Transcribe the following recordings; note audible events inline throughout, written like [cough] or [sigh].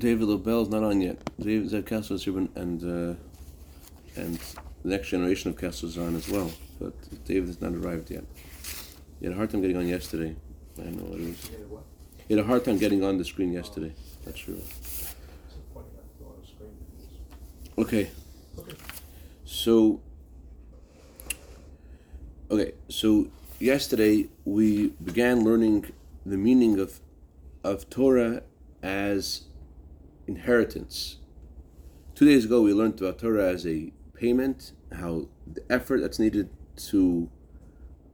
David Lobel's not on yet. David Zev is here, and uh, and the next generation of Kesslers are on as well. But David has not arrived yet. He had a hard time getting on yesterday. I don't know what it was. He had a hard time getting on the screen yesterday. That's true. Okay. So. Okay, so yesterday we began learning the meaning of of Torah as inheritance. Two days ago, we learned about Torah as a payment, how the effort that's needed to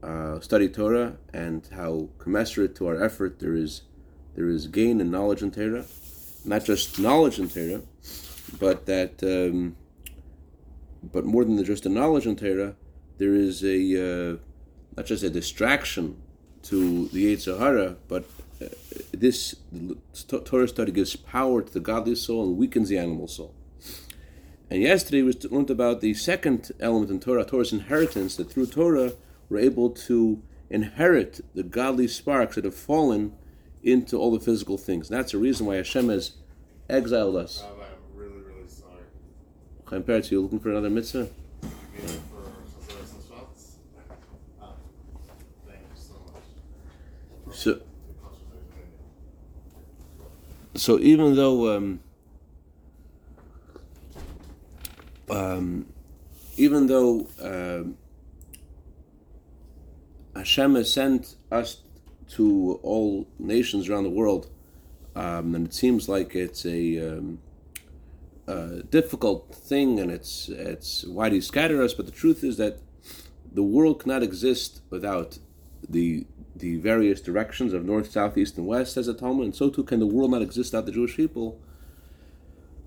uh, study Torah, and how commensurate to our effort there is there is gain in knowledge in Torah, not just knowledge in Torah, but that um, but more than just the knowledge in Torah, there is a uh, not just a distraction to the Yetzer Hara, but uh, this Torah study gives power to the godly soul and weakens the animal soul. And yesterday we learned about the second element in Torah, Torah's inheritance, that through Torah we're able to inherit the godly sparks that have fallen into all the physical things. And that's the reason why Hashem has exiled us. Rabbi, I'm really, really sorry. Compared to you looking for another mitzvah? You gave it for Chazaras Shots? Ah, thank you so much. So, even though um, um, even though um, Hashem has sent us to all nations around the world, um, and it seems like it's a, um, a difficult thing, and it's it's why do you scatter us? But the truth is that the world cannot exist without the the various directions of north, south, east, and west, says a Talmud, and so too can the world not exist without the Jewish people.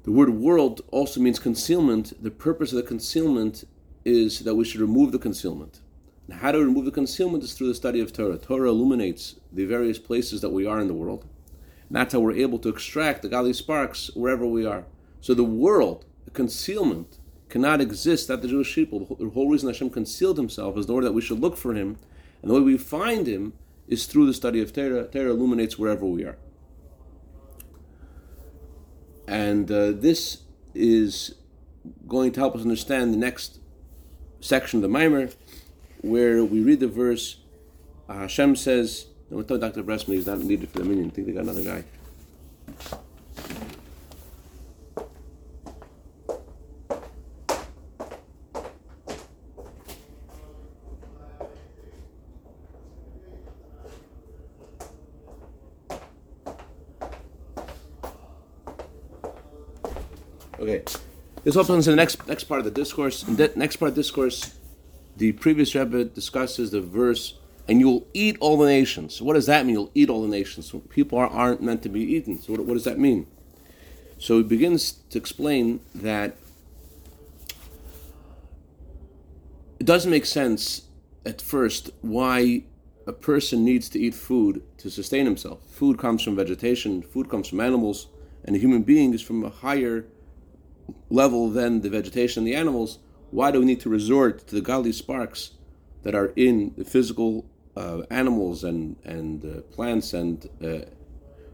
The word world also means concealment. The purpose of the concealment is that we should remove the concealment. And how to remove the concealment is through the study of Torah. Torah illuminates the various places that we are in the world. And that's how we're able to extract the godly sparks wherever we are. So the world, the concealment, cannot exist without the Jewish people. The whole reason Hashem concealed himself is in order that we should look for him. And the way we find him is through the study of Torah. Torah illuminates wherever we are. And uh, this is going to help us understand the next section of the Maamar, where we read the verse. Uh, Hashem says, "No, Dr. Bressman he's not needed for the minyan. I think they got another guy." Okay, this opens to the next next part of the discourse. In that next part of the discourse, the previous Rebbe discusses the verse, "And you'll eat all the nations." What does that mean? You'll eat all the nations. People are, aren't meant to be eaten. So what, what does that mean? So he begins to explain that it doesn't make sense at first why a person needs to eat food to sustain himself. Food comes from vegetation. Food comes from animals, and a human being is from a higher level than the vegetation and the animals, why do we need to resort to the godly sparks that are in the physical uh, animals and and uh, plants and uh,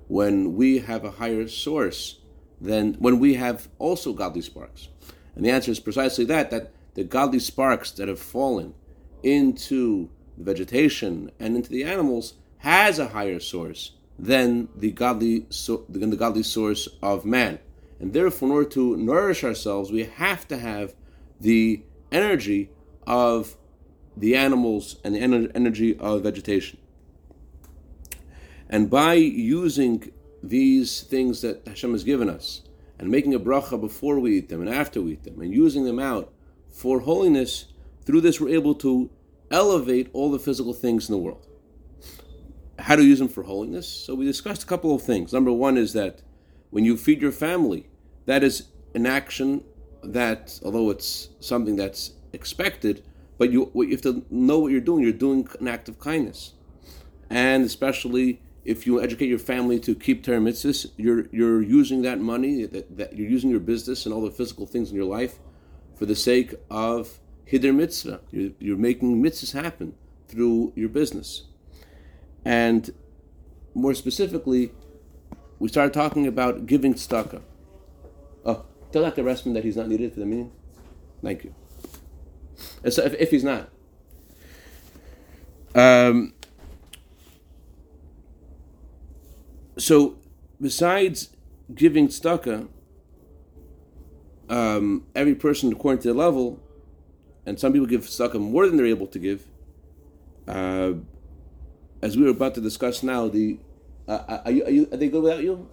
when we have a higher source than when we have also godly sparks? And the answer is precisely that that the godly sparks that have fallen into the vegetation and into the animals has a higher source than the godly so, than the godly source of man. And therefore, in order to nourish ourselves, we have to have the energy of the animals and the ener- energy of vegetation. And by using these things that Hashem has given us, and making a bracha before we eat them and after we eat them, and using them out for holiness, through this we're able to elevate all the physical things in the world. How to use them for holiness? So we discussed a couple of things. Number one is that when you feed your family, that is an action that, although it's something that's expected, but you, you have to know what you're doing. You're doing an act of kindness, and especially if you educate your family to keep Torah you're you're using that money that, that you're using your business and all the physical things in your life for the sake of hiddur mitzvah. You're, you're making mitzvahs happen through your business, and more specifically, we started talking about giving tzedakah. Tell Dr. Restman that he's not needed for the meeting. Thank you. So if, if he's not. Um, so, besides giving tzedakah, um, every person according to their level, and some people give tzedakah more than they're able to give. Uh, as we were about to discuss now, the uh, are, you, are, you, are they good without you?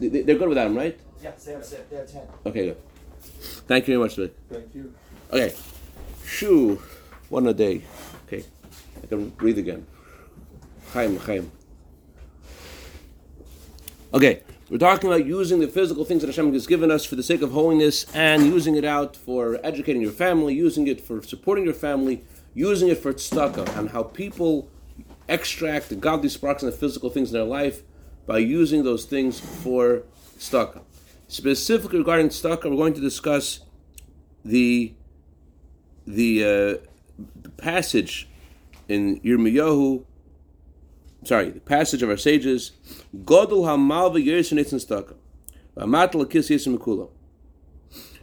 They, they're good without him, right? Yeah, they have, they have ten. Okay, good. Thank you very much. Thank you. Okay. Shoo. One a day. Okay. I can breathe again. Chaim, Chaim. Okay. We're talking about using the physical things that Hashem has given us for the sake of holiness and using it out for educating your family, using it for supporting your family, using it for tzedakah, and how people extract the godly sparks and the physical things in their life by using those things for tzedakah. Specifically regarding tzedakah, we're going to discuss the the, uh, passage in Yirmiyahu, sorry, the passage of our sages, Godel hamalva yesim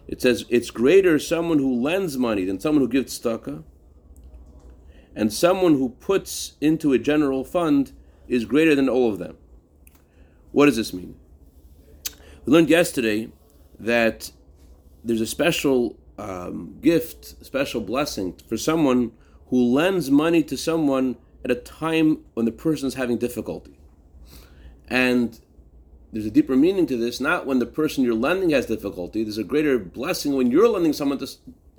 It says it's greater someone who lends money than someone who gives tzedakah, and someone who puts into a general fund is greater than all of them. What does this mean? We learned yesterday that there's a special um, gift, special blessing for someone who lends money to someone at a time when the person is having difficulty. And there's a deeper meaning to this, not when the person you're lending has difficulty. There's a greater blessing when you're lending someone to,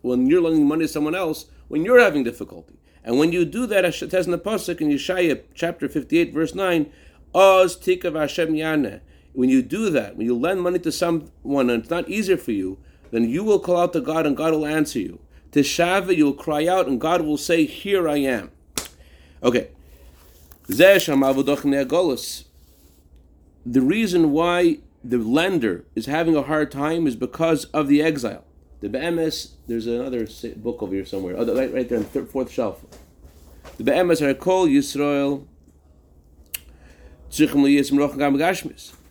when you're lending money to someone else when you're having difficulty. And when you do that, it says in the pasuk in Yeshaya chapter 58, verse 9, Oz tikav Hashem yaneh when you do that, when you lend money to someone and it's not easier for you, then you will call out to God and God will answer you. Teshava, you'll cry out and God will say, Here I am. Okay. The reason why the lender is having a hard time is because of the exile. The Be'emes, there's another book over here somewhere, oh, right, right there on the fourth shelf. The Be'emes are called Yisrael.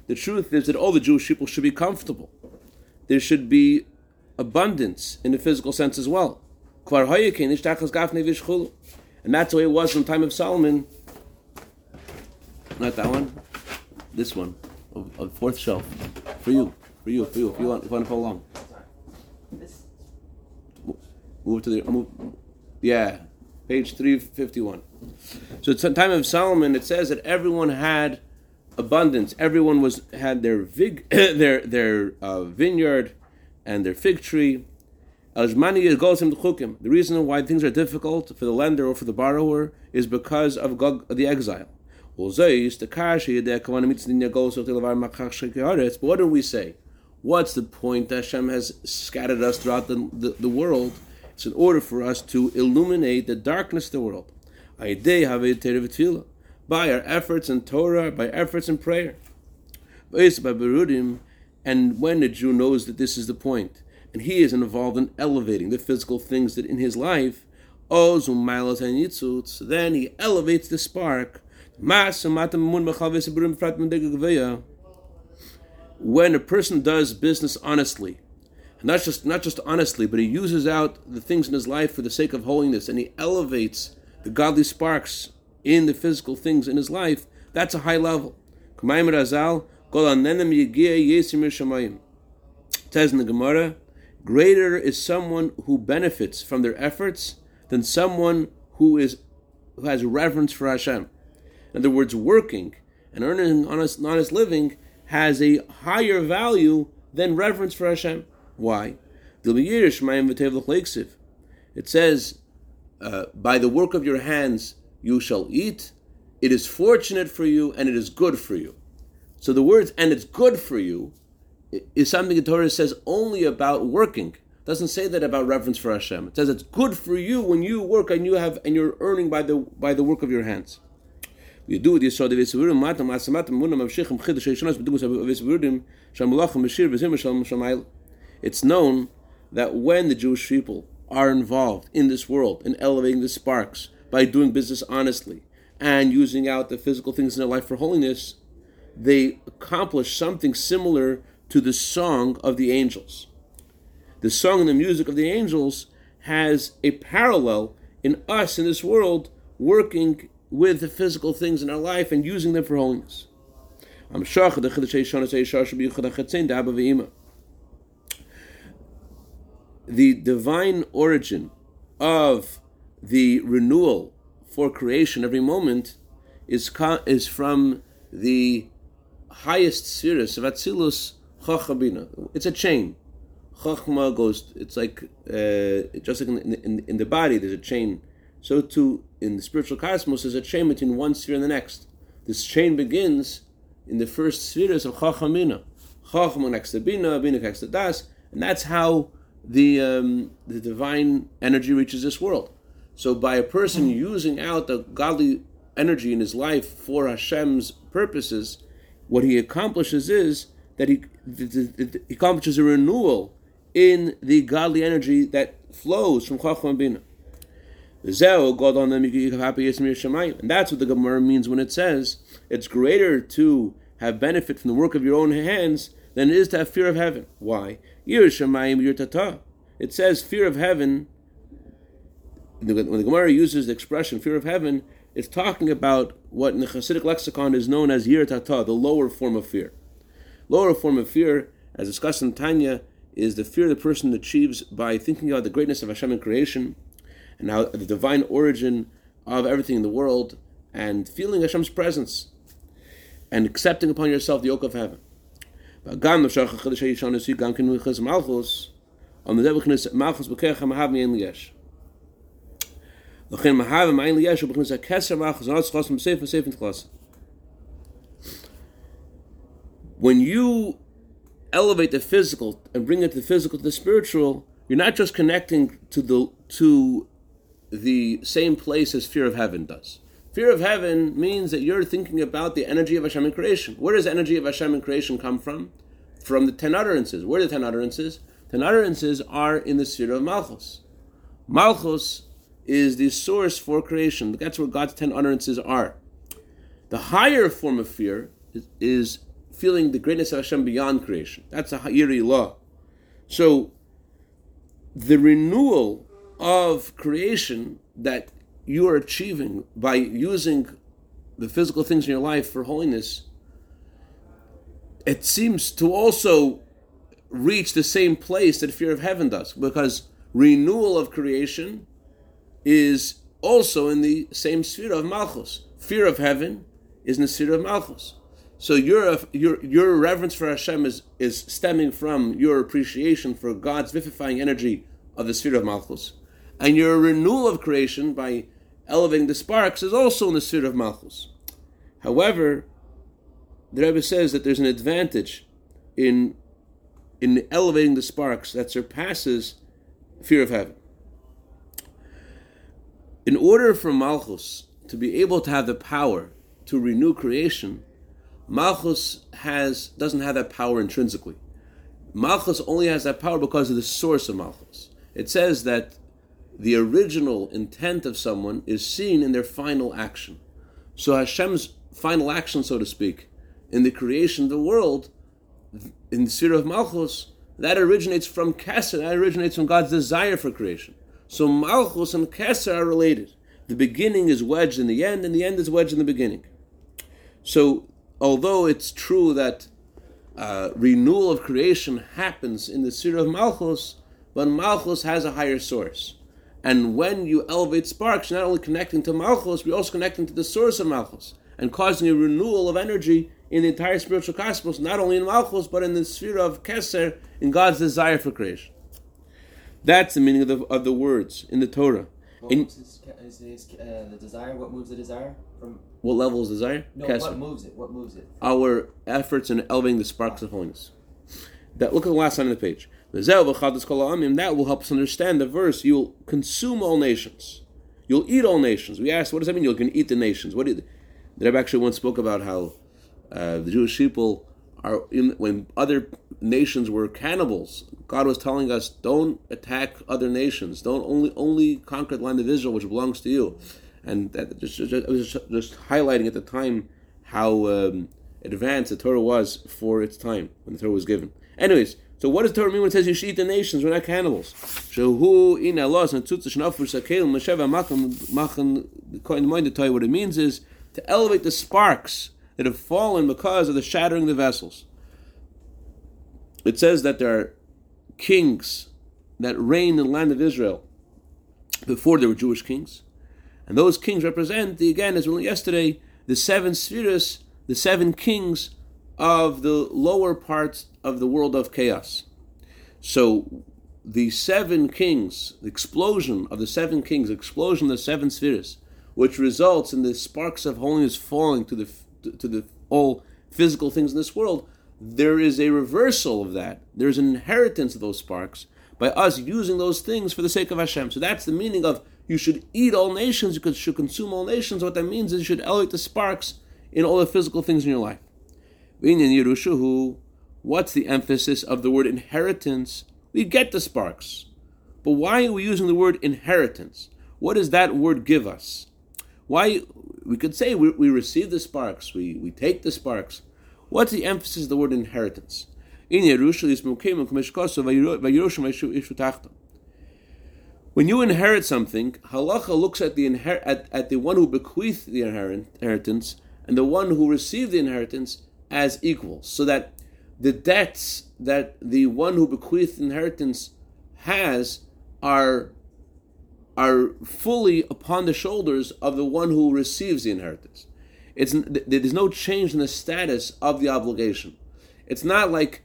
The truth is that all the Jewish people should be comfortable. There should be abundance in the physical sense as well. And that's the way it was in the time of Solomon. Not that one. This one. On the fourth shelf. For you. For you. For you. If you want, if you want to follow along. Move to the. Move, yeah. Page 351. So it's the time of Solomon. It says that everyone had abundance. Everyone was had their vig, [clears throat] their their uh, vineyard and their fig tree. The reason why things are difficult for the lender or for the borrower is because of Gog, the exile. But what do we say? What's the point that Hashem has scattered us throughout the, the, the world? It's in order for us to illuminate the darkness of the world by our efforts in Torah, by efforts in prayer. And when the Jew knows that this is the point, and he is involved in elevating the physical things that in his life, then he elevates the spark. When a person does business honestly, not just not just honestly, but he uses out the things in his life for the sake of holiness, and he elevates the godly sparks in the physical things in his life, that's a high level. Says in the Gemara, greater is someone who benefits from their efforts than someone who is who has reverence for Hashem. In other words, working and earning honest, honest living has a higher value than reverence for Hashem. Why? It says, uh, by the work of your hands you shall eat. It is fortunate for you and it is good for you. So the words "and it's good for you" is something the Torah says only about working. It doesn't say that about reverence for Hashem. It says it's good for you when you work and you have and you're earning by the by the work of your hands. We do It's known that when the Jewish people are involved in this world in elevating the sparks by doing business honestly and using out the physical things in their life for holiness, they accomplish something similar to the song of the angels. The song and the music of the angels has a parallel in us in this world working with the physical things in our life and using them for holiness. The divine origin of the renewal for creation every moment is, is from the highest spheres of Atzilus Chachabina. It's a chain. Chachma goes, it's like, uh, just like in, in, in, the body, there's a chain. So too, in the spiritual cosmos, there's a chain between one sphere and the next. This chain begins in the first spheres of Chachamina. Chachma next to Bina, Bina next to Das, and that's how the, um, the divine energy reaches this world. So by a person using out the godly energy in his life for Hashem's purposes, what he accomplishes is that he, he accomplishes a renewal in the godly energy that flows from Chacham Bina. And that's what the Gemara means when it says it's greater to have benefit from the work of your own hands than it is to have fear of heaven. Why? It says fear of heaven. When the Gemara uses the expression fear of heaven, it's talking about what in the Hasidic lexicon is known as yir tata, the lower form of fear. Lower form of fear, as discussed in Tanya, is the fear the person achieves by thinking about the greatness of Hashem in creation and how the divine origin of everything in the world and feeling Hashem's presence and accepting upon yourself the yoke of heaven. On the When you elevate the physical and bring it to the physical to the spiritual, you're not just connecting to the to the same place as fear of heaven does. Fear of heaven means that you're thinking about the energy of Hashem in creation. Where does energy of Hashem in creation come from? From the ten utterances. Where are the ten utterances? Ten utterances are in the sphere of Malchus. Malchus is the source for creation. That's where God's ten utterances are. The higher form of fear is, is feeling the greatness of Hashem beyond creation. That's a Hayiri law. So the renewal of creation that you are achieving by using the physical things in your life for holiness, it seems to also reach the same place that fear of heaven does, because renewal of creation is also in the same sphere of Malchus. Fear of heaven is in the sphere of Malchus. So your uh, your your reverence for Hashem is is stemming from your appreciation for God's vivifying energy of the sphere of Malchus, and your renewal of creation by elevating the sparks is also in the sphere of Malchus. However, the Rebbe says that there's an advantage in in elevating the sparks that surpasses fear of heaven. In order for Malchus to be able to have the power to renew creation, Malchus has doesn't have that power intrinsically. Malchus only has that power because of the source of Malchus. It says that the original intent of someone is seen in their final action. So Hashem's final action, so to speak, in the creation of the world, in the sphere of Malchus, that originates from Keser, that originates from God's desire for creation. So Malchus and Keser are related. The beginning is wedged in the end, and the end is wedged in the beginning. So although it's true that uh, renewal of creation happens in the sphere of Malchus, but Malchus has a higher source. And when you elevate sparks, you're not only connecting to Malchus, but also connecting to the source of Malchus and causing a renewal of energy in the entire spiritual cosmos, not only in Malchus, but in the sphere of Keser, in God's desire for creation. That's the meaning of the, of the words in the Torah. What in, moves his, his, uh, the desire? What moves the desire from? What level is desire? No, what moves it? What moves it? Our efforts in elevating the sparks of holiness. That look at the last line of the page. That will help us understand the verse. You'll consume all nations. You'll eat all nations. We asked, what does that mean? You're going to eat the nations. What did the Rebbe actually once spoke about how uh, the Jewish people in, when other nations were cannibals. God was telling us, don't attack other nations. Don't only only conquer the land of Israel, which belongs to you. And that just, just, just, just highlighting at the time how um, advanced the Torah was for its time when the Torah was given. Anyways, so what does Torah mean when it says you should eat the nations? We're not cannibals. Shehu in Allah and tzutzah shnafur sakel masheva machan machan. What it means is to elevate the sparks that have fallen because of the shattering of the vessels. It says that there are kings that reigned in the land of Israel before there were Jewish kings. And those kings represent, the, again, as we learned yesterday, the seven spheres, the seven kings of the lower parts of the world of chaos. So the seven kings, the explosion of the seven kings, explosion of the seven spheres, which results in the sparks of holiness falling to the to the all physical things in this world, there is a reversal of that. There's an inheritance of those sparks by us using those things for the sake of Hashem. So that's the meaning of you should eat all nations, you should consume all nations. What that means is you should elevate the sparks in all the physical things in your life. What's the emphasis of the word inheritance? We get the sparks. But why are we using the word inheritance? What does that word give us? Why we could say we, we receive the sparks, we, we take the sparks. What's the emphasis of the word inheritance? In when you inherit something, halacha looks at the inher- at, at the one who bequeathed the inheritance and the one who received the inheritance as equals, so that the debts that the one who bequeathed inheritance has are are fully upon the shoulders of the one who receives the inheritance. It's there's no change in the status of the obligation. It's not like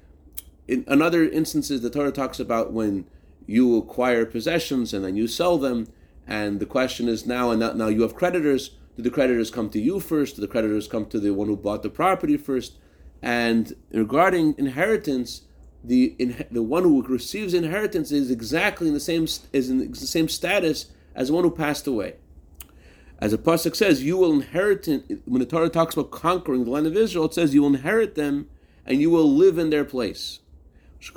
in another instances the Torah talks about when you acquire possessions and then you sell them, and the question is now and now you have creditors. Do the creditors come to you first? Do the creditors come to the one who bought the property first? And regarding inheritance, the in, the one who receives inheritance is exactly in the same is in the same status as the one who passed away. As a pasuk says, you will inherit. When the Torah talks about conquering the land of Israel, it says you will inherit them and you will live in their place, which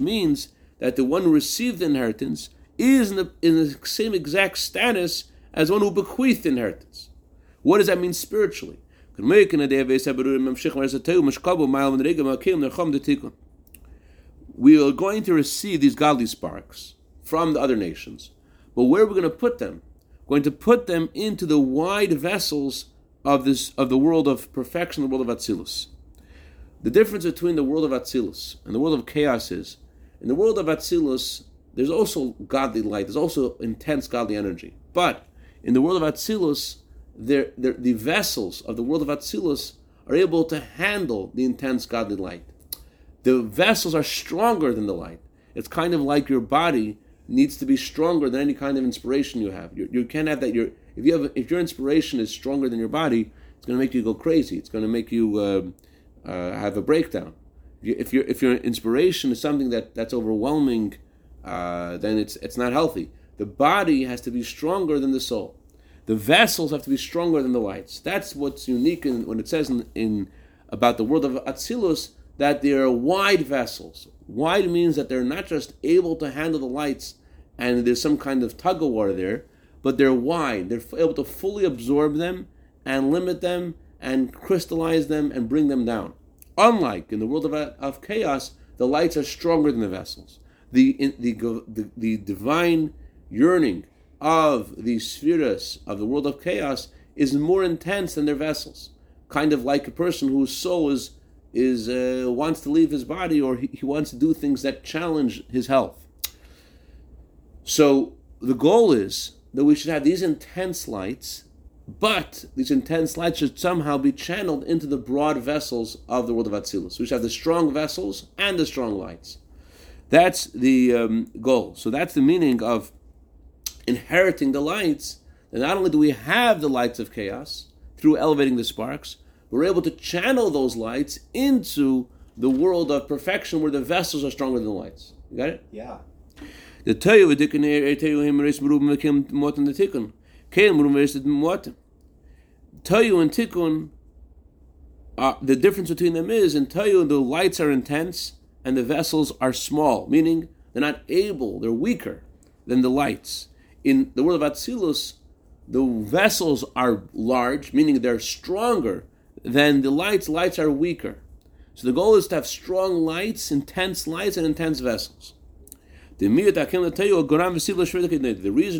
means that the one who received the inheritance is in the, in the same exact status as one who bequeathed inheritance. What does that mean spiritually? We are going to receive these godly sparks from the other nations, but where are we going to put them? We're going to put them into the wide vessels of this of the world of perfection, the world of Atzilus. The difference between the world of Atzilus and the world of chaos is in the world of Atzilus, there's also godly light, there's also intense godly energy. But in the world of Atzilus, the vessels of the world of Atzilus are able to handle the intense godly light. The vessels are stronger than the light. It's kind of like your body needs to be stronger than any kind of inspiration you have. You, you can't have that. Your if you have if your inspiration is stronger than your body, it's going to make you go crazy. It's going to make you uh, uh, have a breakdown if your if your inspiration is something that that's overwhelming, uh, then it's it's not healthy. The body has to be stronger than the soul. The vessels have to be stronger than the lights. That's what's unique in, when it says in, in about the world of Atzilus that they are wide vessels. Wide means that they're not just able to handle the lights and there's some kind of tug of war there, but they're wide. They're able to fully absorb them and limit them and crystallize them and bring them down. Unlike in the world of, of chaos, the lights are stronger than the vessels. The, in, the, the, the divine yearning of the spheres of the world of chaos is more intense than their vessels. Kind of like a person whose soul is is uh, wants to leave his body or he, he wants to do things that challenge his health. So the goal is that we should have these intense lights but these intense lights should somehow be channeled into the broad vessels of the world of Atzilus. We should have the strong vessels and the strong lights. That's the um, goal. So that's the meaning of inheriting the lights. And not only do we have the lights of chaos through elevating the sparks, we're able to channel those lights into the world of perfection where the vessels are stronger than the lights. You got it? Yeah. The Tohu and Tikkun, uh, the difference between them is in Tohu the lights are intense and the vessels are small, meaning they're not able, they're weaker than the lights. In the world of Atzilus, the vessels are large, meaning they're stronger than the lights lights are weaker. So the goal is to have strong lights, intense lights, and intense vessels. The reason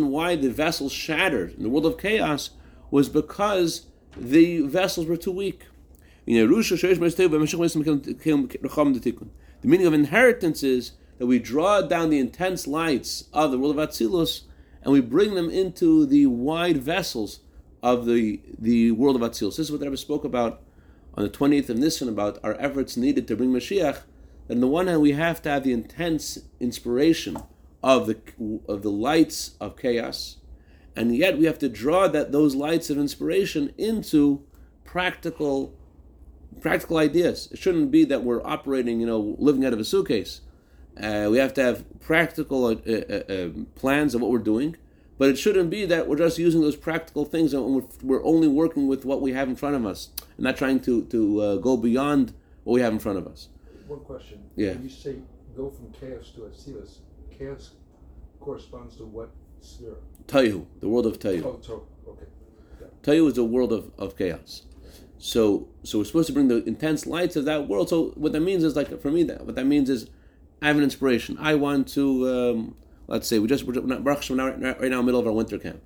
why the vessels shattered in the world of chaos was because the vessels were too weak. The meaning of inheritance is that we draw down the intense lights of the world of Atzilus and we bring them into the wide vessels of the, the world of Atzilus. This is what the Rebbe spoke about on the 28th of Nisan about our efforts needed to bring Mashiach. That on the one hand, we have to have the intense inspiration of the, of the lights of chaos, and yet we have to draw that those lights of inspiration into practical practical ideas. It shouldn't be that we're operating, you know, living out of a suitcase. Uh, we have to have practical uh, uh, uh, plans of what we're doing, but it shouldn't be that we're just using those practical things and we're, we're only working with what we have in front of us and not trying to, to uh, go beyond what we have in front of us. One question. Yeah. When you say go from chaos to Atzilus, chaos corresponds to what sphere? Tohu, the world of Tohu. Oh, okay. Tohu is a world of, of chaos. So so we're supposed to bring the intense lights of that world. So what that means is like for me that what that means is I have an inspiration. I want to um, let's say we just we're right now in the middle of our winter camp.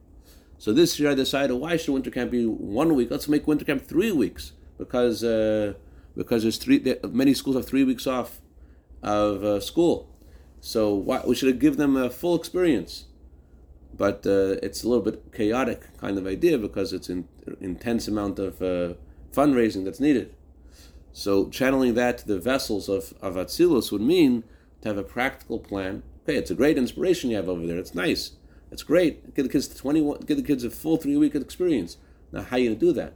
So this year I decided why should winter camp be one week? Let's make winter camp three weeks because uh, because there's three many schools have three weeks off of uh, school. So why, we should give them a full experience. But uh, it's a little bit chaotic kind of idea because it's an intense amount of uh, fundraising that's needed. So channeling that to the vessels of, of Atzilus would mean to have a practical plan. Okay, it's a great inspiration you have over there. It's nice. It's great. Give the kids 21, give the kids a full three week experience. Now, how are you going to do that?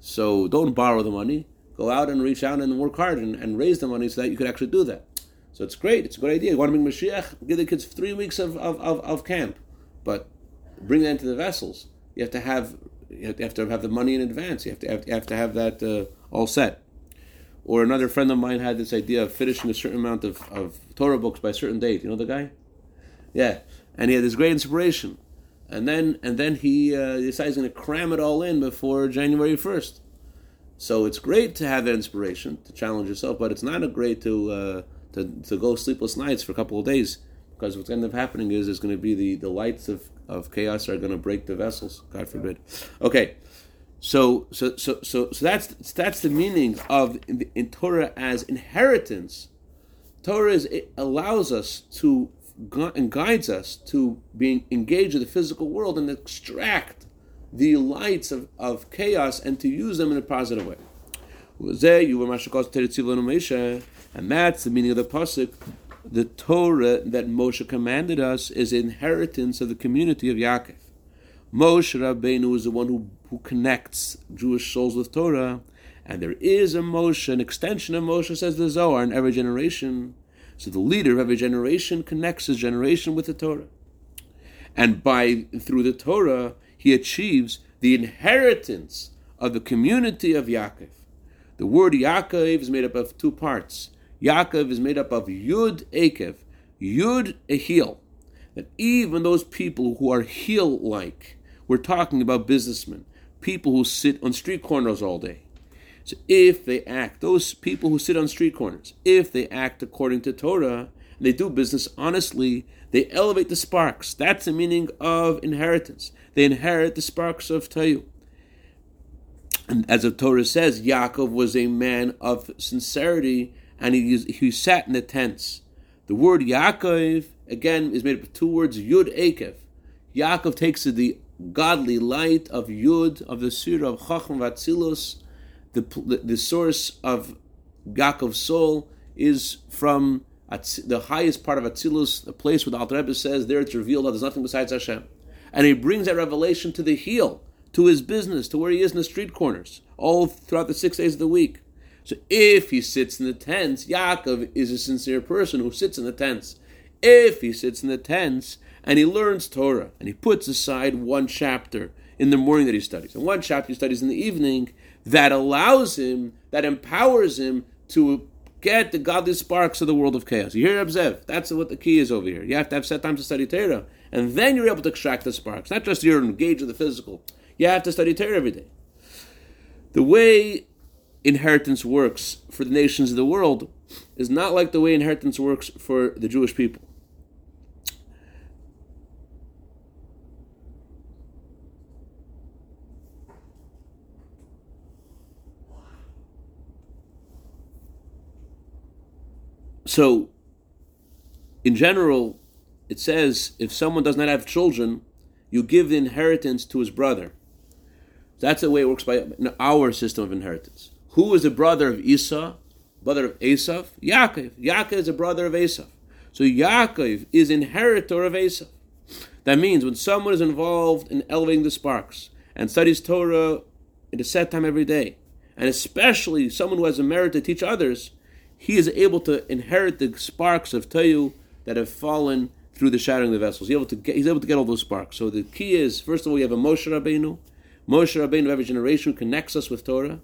So don't borrow the money. Go out and reach out and work hard and, and raise the money so that you could actually do that. So it's great. It's a good idea. You want to bring Mashiach? Give the kids three weeks of, of, of, of camp. But bring that into the vessels. You have to have you have to have the money in advance. You have to have, you have, to have that uh, all set. Or another friend of mine had this idea of finishing a certain amount of, of Torah books by a certain date. You know the guy? Yeah, and he had this great inspiration, and then and then he uh, decides he's going to cram it all in before January first. So it's great to have that inspiration to challenge yourself, but it's not a great to uh, to to go sleepless nights for a couple of days because what's going to end up happening is there's going to be the, the lights of, of chaos are going to break the vessels. God forbid. Okay, so so so so so that's that's the meaning of in, in Torah as inheritance. Torah is it allows us to and guides us to being engaged in the physical world and extract the lights of, of chaos and to use them in a positive way. And that's the meaning of the pasuk the Torah that Moshe commanded us is inheritance of the community of Yaakov. Moshe Rabbeinu is the one who, who connects Jewish souls with Torah, and there is a Moshe, an extension of Moshe, says the Zohar, in every generation. So the leader of every generation connects his generation with the Torah. And by through the Torah, he achieves the inheritance of the community of Yaakov. The word Yaakov is made up of two parts. Yaakov is made up of Yud Akev, Yud heel. That even those people who are heel like, we're talking about businessmen, people who sit on street corners all day. So if they act, those people who sit on street corners, if they act according to Torah, and they do business honestly, they elevate the sparks. That's the meaning of inheritance. They inherit the sparks of Tohu. And as the Torah says, Yaakov was a man of sincerity and he, he sat in the tents. The word Yaakov, again, is made up of two words, Yud Akev. Yaakov takes the godly light of Yud, of the Surah of Chacham Vatzilus. The, the, the source of Yaakov's soul is from the highest part of Atzilus, the place where the Alter Rebbe says, there it's revealed that there's nothing besides Hashem. And he brings that revelation to the heel, to his business, to where he is in the street corners, all throughout the six days of the week. So if he sits in the tents, Yaakov is a sincere person who sits in the tents. If he sits in the tents and he learns Torah and he puts aside one chapter in the morning that he studies and one chapter he studies in the evening, that allows him, that empowers him to get the godly sparks of the world of chaos. You hear Abzev? That's what the key is over here. You have to have set time to study Torah, and then you're able to extract the sparks. Not just you're engaged with the physical. You have to study Torah every day. The way inheritance works for the nations of the world is not like the way inheritance works for the Jewish people. So, in general, it says if someone does not have children, you give the inheritance to his brother. That's the way it works by our system of inheritance. Who is the brother of Esau? Brother of Esav? Yaakov. Yaakov is a brother of Esav. So Yaakov is inheritor of Esav. That means when someone is involved in elevating the sparks and studies Torah at a set time every day, and especially someone who has a merit to teach others, he is able to inherit the sparks of Tohu that have fallen through the shattering of the vessels. He's able to get, he's able to get all those sparks. So the key is, first of all, we have a Moshe Rabbeinu, Moshe Rabbeinu of every generation who connects us with Torah,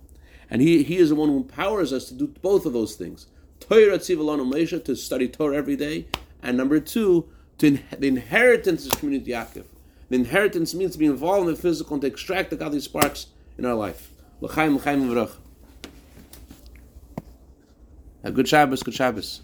and he, he is the one who empowers us to do both of those things. Torah Tzivalonu Moshe, to study Torah every day, and number two, to in, the inheritance is community Yaakov. The inheritance means to be involved in the physical and to extract the godly sparks in our life. L'chaim, l'chaim, l'vrach. A good Shabbos, good Shabbos.